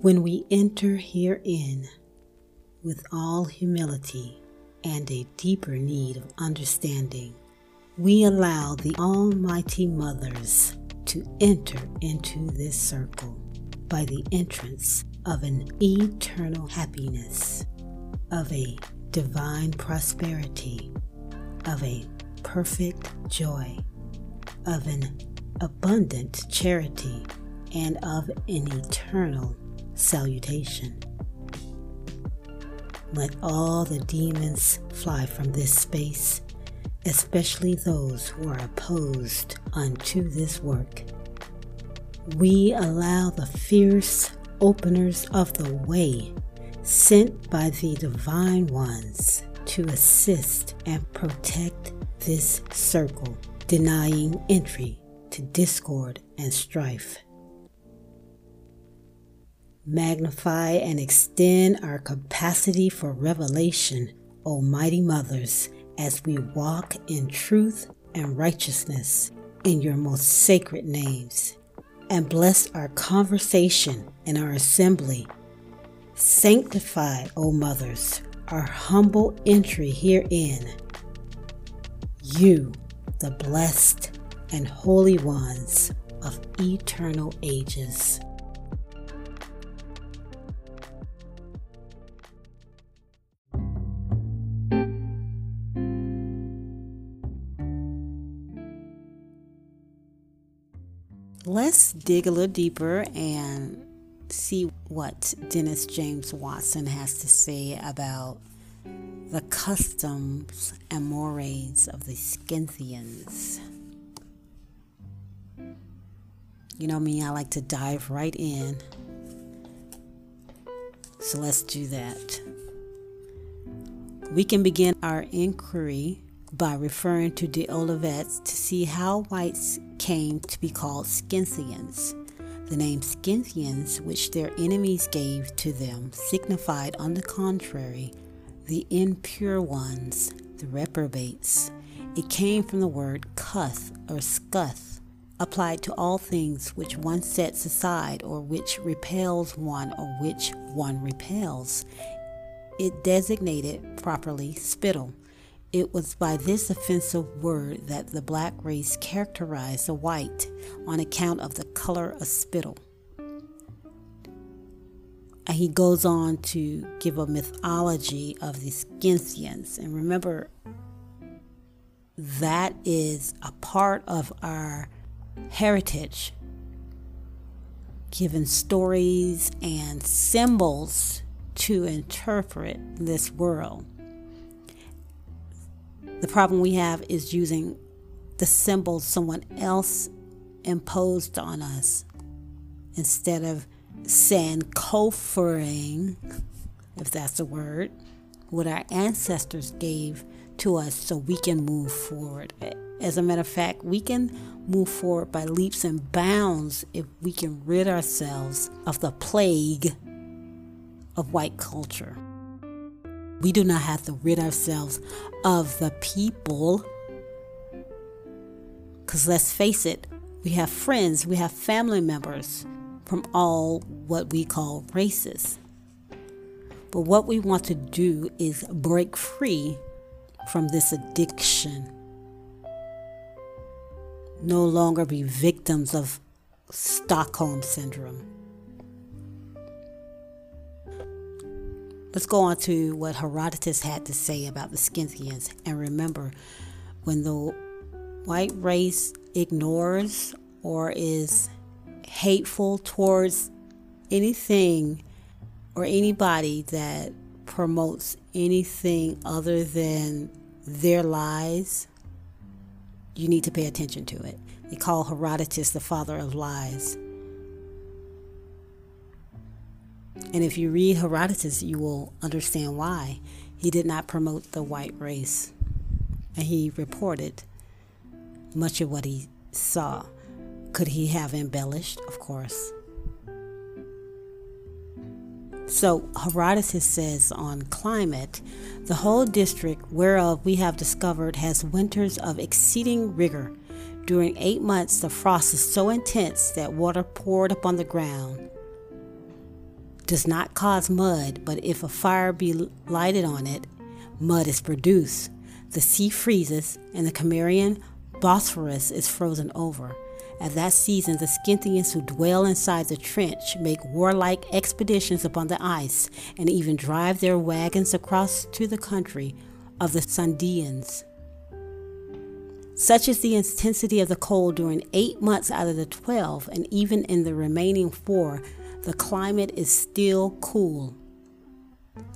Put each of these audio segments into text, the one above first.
When we enter herein with all humility and a deeper need of understanding, we allow the Almighty Mothers to enter into this circle by the entrance of an eternal happiness, of a divine prosperity, of a perfect joy, of an abundant charity, and of an eternal salutation. Let all the demons fly from this space, especially those who are opposed unto this work. We allow the fierce openers of the way sent by the divine ones to assist and protect this circle, denying entry to discord and strife. Magnify and extend our capacity for revelation, Almighty Mothers, as we walk in truth and righteousness in your most sacred names. And bless our conversation and our assembly. Sanctify, O Mothers, our humble entry herein. You, the blessed and holy ones of eternal ages. Let's dig a little deeper and see what Dennis James Watson has to say about the customs and mores of the Scythians. You know me, I like to dive right in. So let's do that. We can begin our inquiry by referring to the Olivets to see how whites came to be called Scythians. The name Scythians, which their enemies gave to them, signified, on the contrary, the impure ones, the reprobates. It came from the word cuth or scuth, applied to all things which one sets aside or which repels one or which one repels. It designated properly spittle. It was by this offensive word that the black race characterized the white on account of the color of spittle. And he goes on to give a mythology of the Scythians. And remember, that is a part of our heritage, given stories and symbols to interpret this world. The problem we have is using the symbols someone else imposed on us instead of Sankophering, if that's a word, what our ancestors gave to us so we can move forward. As a matter of fact, we can move forward by leaps and bounds if we can rid ourselves of the plague of white culture. We do not have to rid ourselves of the people. Because let's face it, we have friends, we have family members from all what we call races. But what we want to do is break free from this addiction. No longer be victims of Stockholm Syndrome. Let's go on to what Herodotus had to say about the Scythians. And remember, when the white race ignores or is hateful towards anything or anybody that promotes anything other than their lies, you need to pay attention to it. They call Herodotus the father of lies. And if you read Herodotus, you will understand why he did not promote the white race. And he reported much of what he saw. Could he have embellished? Of course. So Herodotus says on climate, the whole district whereof we have discovered has winters of exceeding rigor. During eight months the frost is so intense that water poured upon the ground does not cause mud, but if a fire be lighted on it, mud is produced. The sea freezes, and the Cimmerian Bosphorus is frozen over. At that season, the Scythians who dwell inside the trench make warlike expeditions upon the ice, and even drive their wagons across to the country of the Sindians. Such is the intensity of the cold during eight months out of the twelve, and even in the remaining four, the climate is still cool.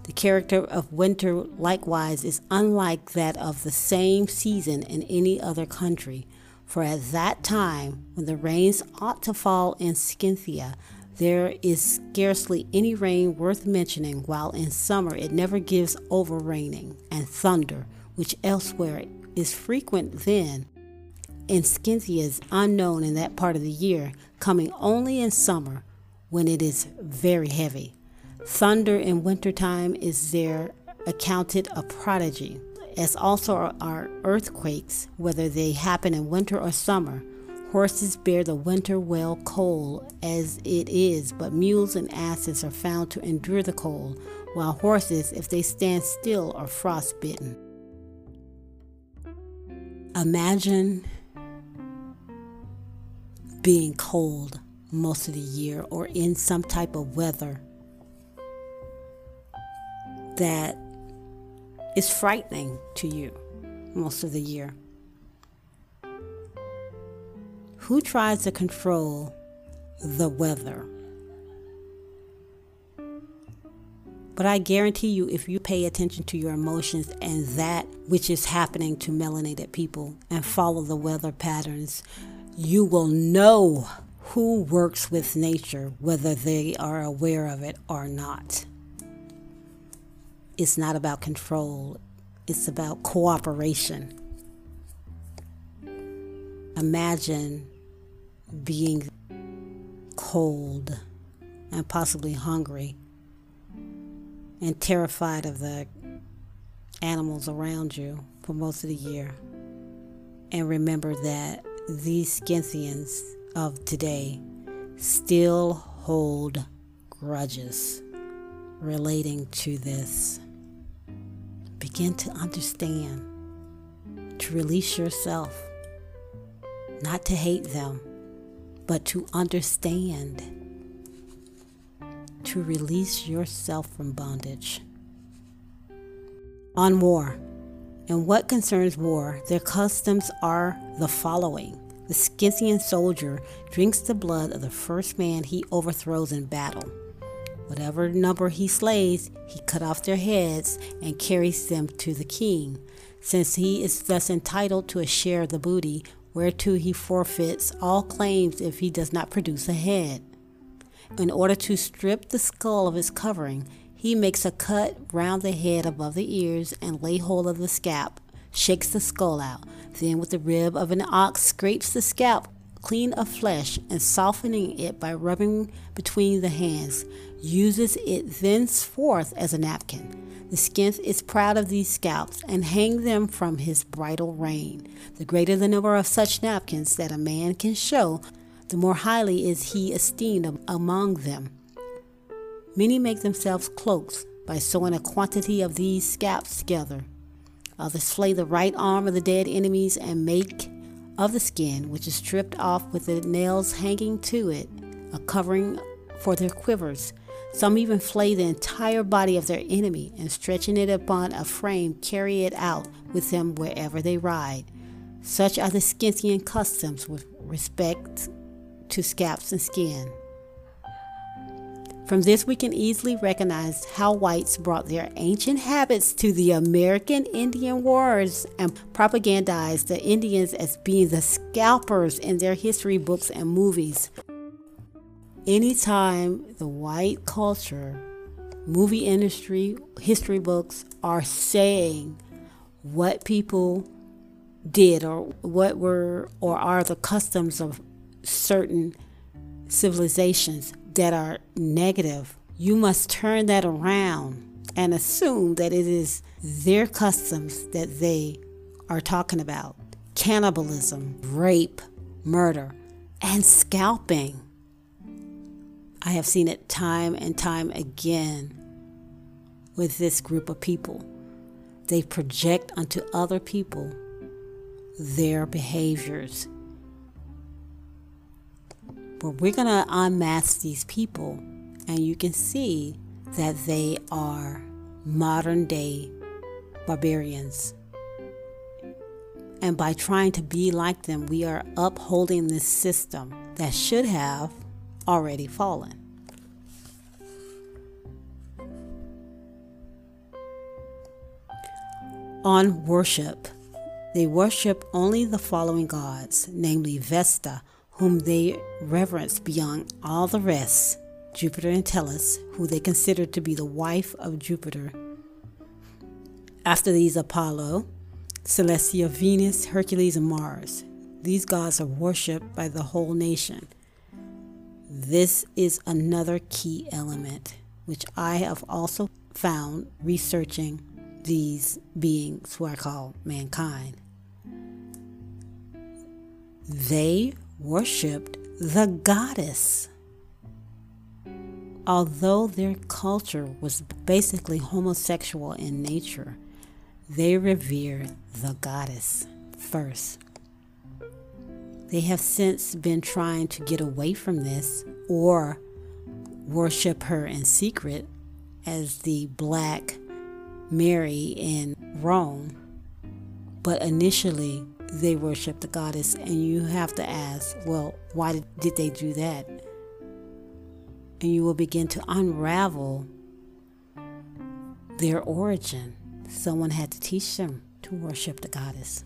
The character of winter, likewise, is unlike that of the same season in any other country, for at that time, when the rains ought to fall in Scythia, there is scarcely any rain worth mentioning, while in summer it never gives over raining, and thunder, which elsewhere is frequent then, in Scythia is unknown in that part of the year, coming only in summer when it is very heavy. Thunder in wintertime is there accounted a prodigy, as also are earthquakes, whether they happen in winter or summer. Horses bear the winter well cold as it is, but mules and asses are found to endure the cold, while horses, if they stand still, are frostbitten. Imagine being cold most of the year or in some type of weather that is frightening to you most of the year. Who tries to control the weather? But I guarantee you, if you pay attention to your emotions and that which is happening to melanated people and follow the weather patterns, you will know who works with nature, whether they are aware of it or not. It's not about control, it's about cooperation. Imagine being cold and possibly hungry and terrified of the animals around you for most of the year. And remember that these Scythians of today still hold grudges relating to this. Begin to understand, to release yourself, not to hate them, but to understand, to release yourself from bondage. On war. In what concerns war, their customs are the following the Scythian soldier drinks the blood of the first man he overthrows in battle. Whatever number he slays, he cut off their heads and carries them to the king, since he is thus entitled to a share of the booty, whereto he forfeits all claims if he does not produce a head. In order to strip the skull of its covering, he makes a cut round the head above the ears and lay hold of the scalp, shakes the skull out, then with the rib of an ox scrapes the scalp clean of flesh and softening it by rubbing between the hands, uses it thenceforth as a napkin. The Scyth is proud of these scalps and hang them from his bridle rein. The greater the number of such napkins that a man can show, the more highly is he esteemed among them. Many make themselves cloaks by sewing a quantity of these scalps together. Uh, Others flay the right arm of the dead enemies and make of the skin, which is stripped off with the nails hanging to it, a covering for their quivers. Some even flay the entire body of their enemy and stretching it upon a frame carry it out with them wherever they ride. Such are the Scythian customs with respect to scalps and skin. From this, we can easily recognize how whites brought their ancient habits to the American Indian Wars and propagandized the Indians as being the scalpers in their history books and movies. Anytime the white culture, movie industry, history books are saying what people did or what were or are the customs of certain civilizations, that are negative, you must turn that around and assume that it is their customs that they are talking about cannibalism, rape, murder, and scalping. I have seen it time and time again with this group of people. They project onto other people their behaviors. But we're going to unmask these people, and you can see that they are modern day barbarians. And by trying to be like them, we are upholding this system that should have already fallen. On worship, they worship only the following gods, namely Vesta, whom they reverence beyond all the rest, Jupiter and Tellus, who they consider to be the wife of Jupiter. After these, Apollo, Celestial, Venus, Hercules, and Mars. These gods are worshipped by the whole nation. This is another key element, which I have also found researching these beings who I call mankind. They worshiped the goddess. Although their culture was basically homosexual in nature, they revered the goddess first. They have since been trying to get away from this or worship her in secret as the Black Mary in Rome. But initially, they worship the goddess, and you have to ask, well, why did, they do that? And you will begin to unravel their origin. Someone had to teach them to worship the goddess.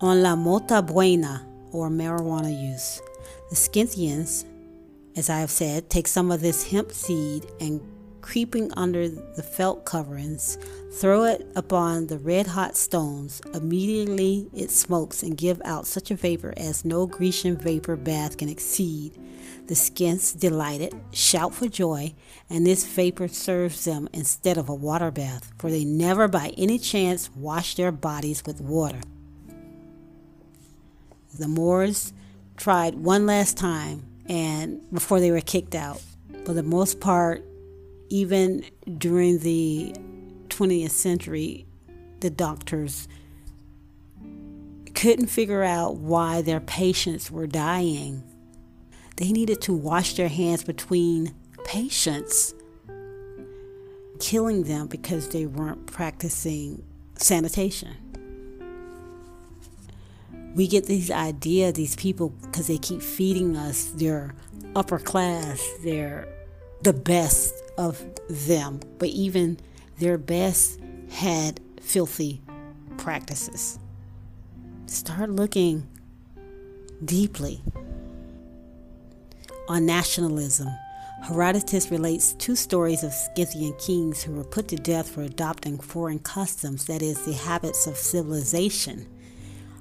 On La Mota Buena, or marijuana use, the Scythians, as I have said, take some of this hemp seed and creeping under the felt coverings, throw it upon the red hot stones. Immediately it smokes and give out such a vapor as no Grecian vapor bath can exceed. The Scyths, delighted, shout for joy, and this vapor serves them instead of a water bath, for they never by any chance wash their bodies with water. The Moors tried one last time and before they were kicked out. For the most part, even during the 20th century, the doctors couldn't figure out why their patients were dying. They needed to wash their hands between patients, killing them because they weren't practicing sanitation we get these idea these people because they keep feeding us their upper class they're the best of them but even their best had filthy practices start looking deeply on nationalism Herodotus relates two stories of Scythian kings who were put to death for adopting foreign customs, that is, the habits of civilization.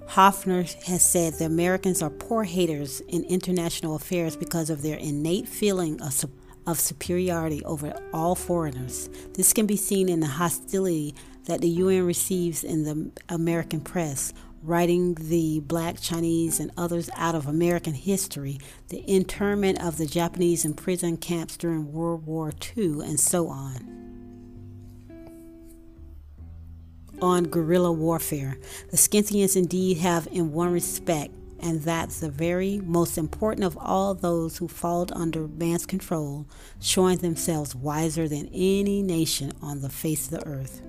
Hoffer has said the Americans are poor haters in international affairs because of their innate feeling of, of superiority over all foreigners. This can be seen in the hostility that the UN receives in the American press, writing the black, Chinese, and others out of American history, the internment of the Japanese in prison camps during World War II, and so on on guerrilla warfare. The Scythians indeed have, in one respect, and that's the very most important of all those who fall under man's control, showing themselves wiser than any nation on the face of the earth.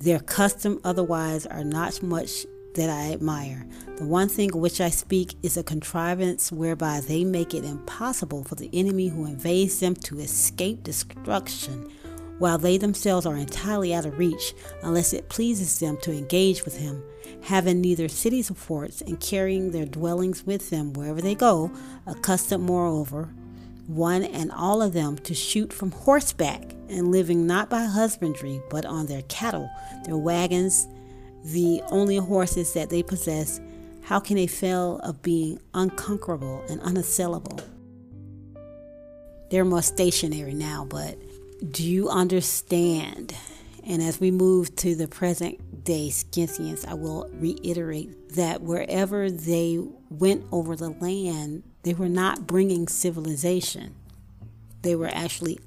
Their custom otherwise are not much that I admire. The one thing which I speak is a contrivance whereby they make it impossible for the enemy who invades them to escape destruction while they themselves are entirely out of reach unless it pleases them to engage with him, having neither cities or forts, and carrying their dwellings with them wherever they go, accustomed moreover, one and all of them to shoot from horseback, and living not by husbandry, but on their cattle, their wagons, the only horses that they possess, how can they fail of being unconquerable and unassailable? They're more stationary now, but do you understand? And as we move to the present day Scythians, I will reiterate that wherever they went over the land, They were not bringing civilization, they were actually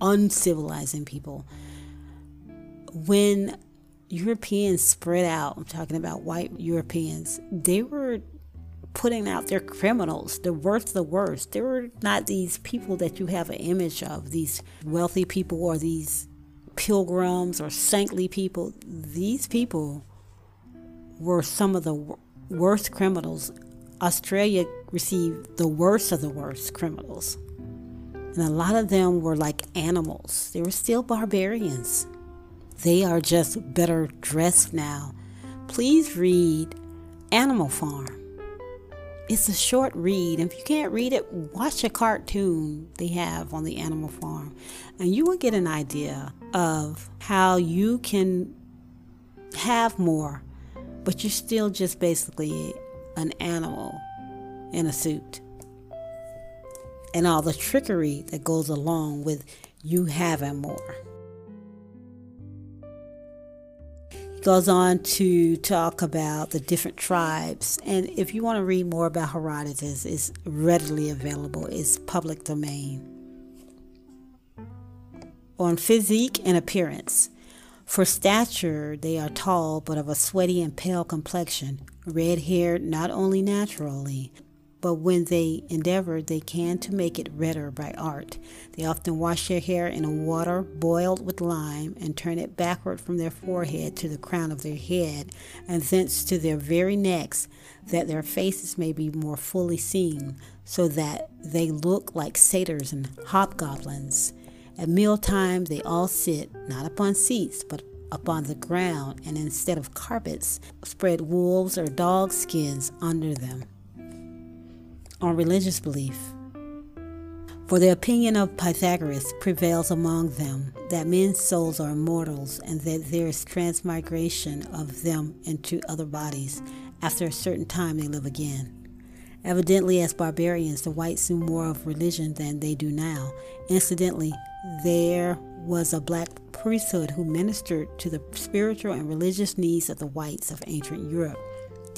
uncivilizing people. When Europeans spread out, I'm talking about white Europeans, they were putting out their criminals, the worst of the worst. They were not these people that you have an image of, these wealthy people or these pilgrims or saintly people. These people were some of the worst criminals. Australia received the worst of the worst criminals. And a lot of them were like animals. They were still barbarians. They are just better dressed now. Please read Animal Farm. It's a short read. If you can't read it, watch a cartoon they have on the Animal Farm, and you will get an idea of how you can have more, but you're still just basically an animal in a suit. And all the trickery that goes along with you having more. Goes on to talk about the different tribes. And if you want to read more about Herodotus, it's readily available, it's public domain. On physique and appearance. For stature, they are tall but of a sweaty and pale complexion, red haired not only naturally, but when they endeavor, they can to make it redder by art. They often wash their hair in a water boiled with lime and turn it backward from their forehead to the crown of their head, and thence to their very necks, that their faces may be more fully seen, so that they look like satyrs and hobgoblins. At mealtime, they all sit, not upon seats, but upon the ground, and instead of carpets, spread wolves or dog skins under them on religious belief. For the opinion of Pythagoras prevails among them that men's souls are immortals and that there is transmigration of them into other bodies. After a certain time, they live again. Evidently, as barbarians, the whites knew more of religion than they do now. Incidentally, there was a black priesthood who ministered to the spiritual and religious needs of the whites of ancient Europe.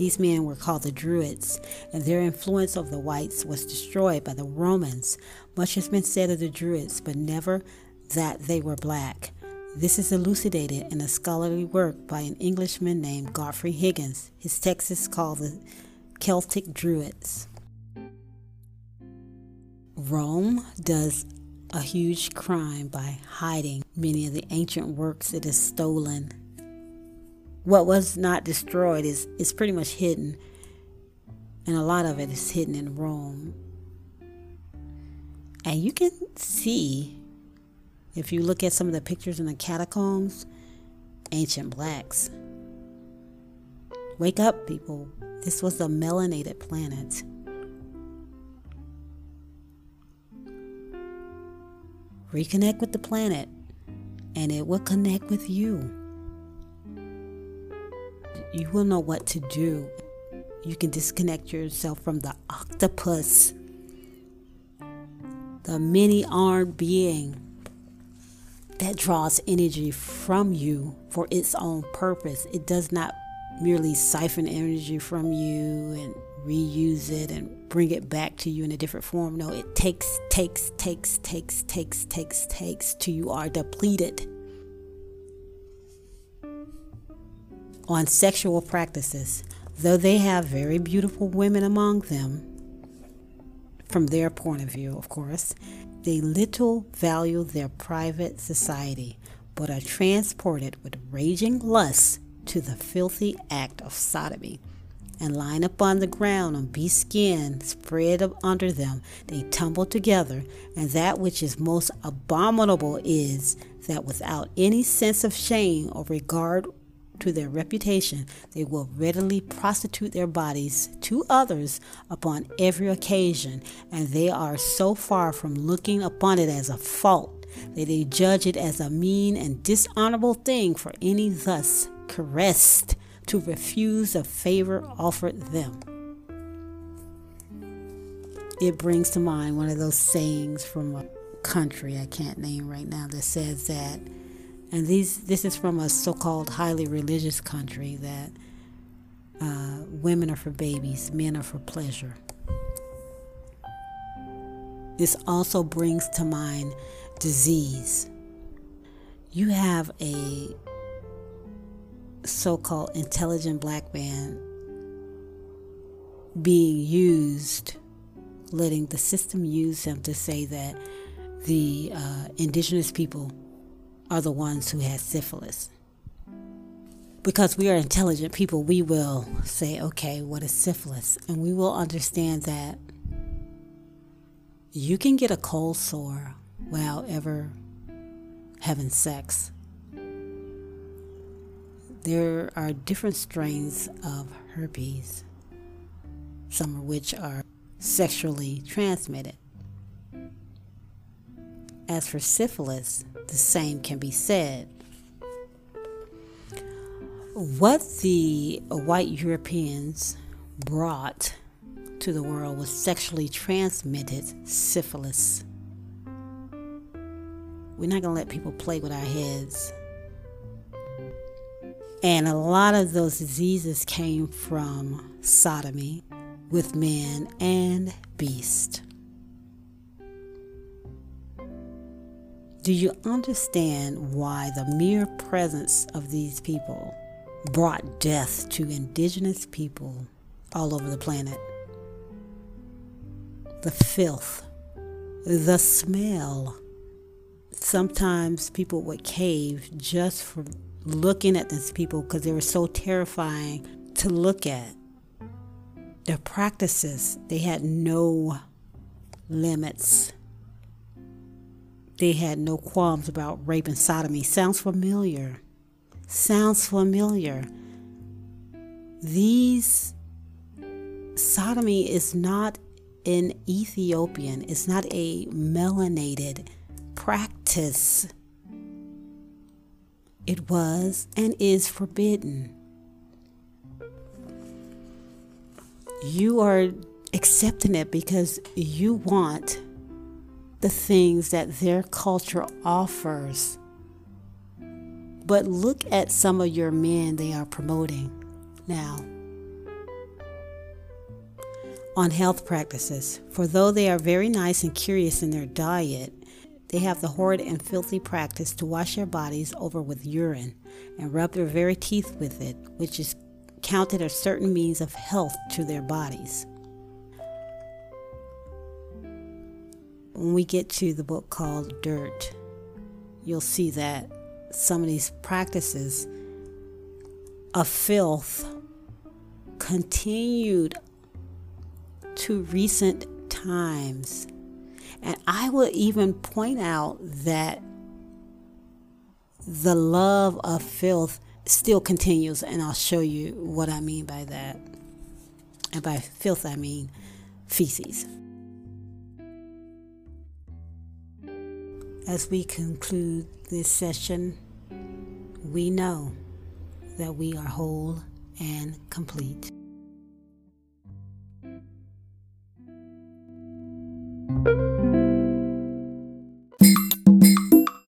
These men were called the Druids, and their influence over the whites was destroyed by the Romans. Much has been said of the Druids, but never that they were black. This is elucidated in a scholarly work by an Englishman named Godfrey Higgins. His text is called The Celtic Druids. Rome does a huge crime by hiding many of the ancient works it has stolen what was not destroyed is, is pretty much hidden. And a lot of it is hidden in Rome. And you can see, if you look at some of the pictures in the catacombs, ancient blacks. Wake up, people. This was a melanated planet. Reconnect with the planet, and it will connect with you you will know what to do. You can disconnect yourself from the octopus, the many armed being that draws energy from you for its own purpose. It does not merely siphon energy from you and reuse it and bring it back to you in a different form. No, it takes, takes, takes, takes, takes, takes, takes till you are depleted. On sexual practices, though they have very beautiful women among them, from their point of view, of course, they little value their private society, but are transported with raging lust to the filthy act of sodomy. And lying upon the ground on beast skin spread under them, they tumble together. And that which is most abominable is that without any sense of shame or regard to their reputation, they will readily prostitute their bodies to others upon every occasion, and they are so far from looking upon it as a fault that they judge it as a mean and dishonorable thing for any thus caressed to refuse a favor offered them. It brings to mind one of those sayings from a country I can't name right now that says that and these this is from a so-called highly religious country that uh, women are for babies, men are for pleasure. This also brings to mind disease. You have a so called intelligent black man being used, letting the system use him to say that the uh, indigenous people are the ones who had syphilis. Because we are intelligent people, we will say, okay, what is syphilis? And we will understand that you can get a cold sore without ever having sex. There are different strains of herpes, some of which are sexually transmitted. As for syphilis, the same can be said. What the white Europeans brought to the world was sexually transmitted syphilis. We're not going to let people play with our heads. And a lot of those diseases came from sodomy with man and beast. Do you understand why the mere presence of these people brought death to indigenous people all over the planet? The filth, the smell. Sometimes people would cave just for looking at these people because they were so terrifying to look at. Their practices, they had no limits they had no qualms about rape and sodomy. Sounds familiar. Sounds familiar. These sodomy is not an Ethiopian, it's not a melanated practice. It was and is forbidden. You are accepting it because you want the things that their culture offers. But look at some of your men they are promoting now. On health practices, for though they are very nice and curious in their diet, they have the horrid and filthy practice to wash their bodies over with urine and rub their very teeth with it, which is counted a certain means of health to their bodies. When we get to the book called Dirt, you'll see that some of these practices of filth continued to recent times. And I will even point out that the love of filth still continues, and I'll show you what I mean by that. And by filth, I mean feces. As we conclude this session, we know that we are whole and complete.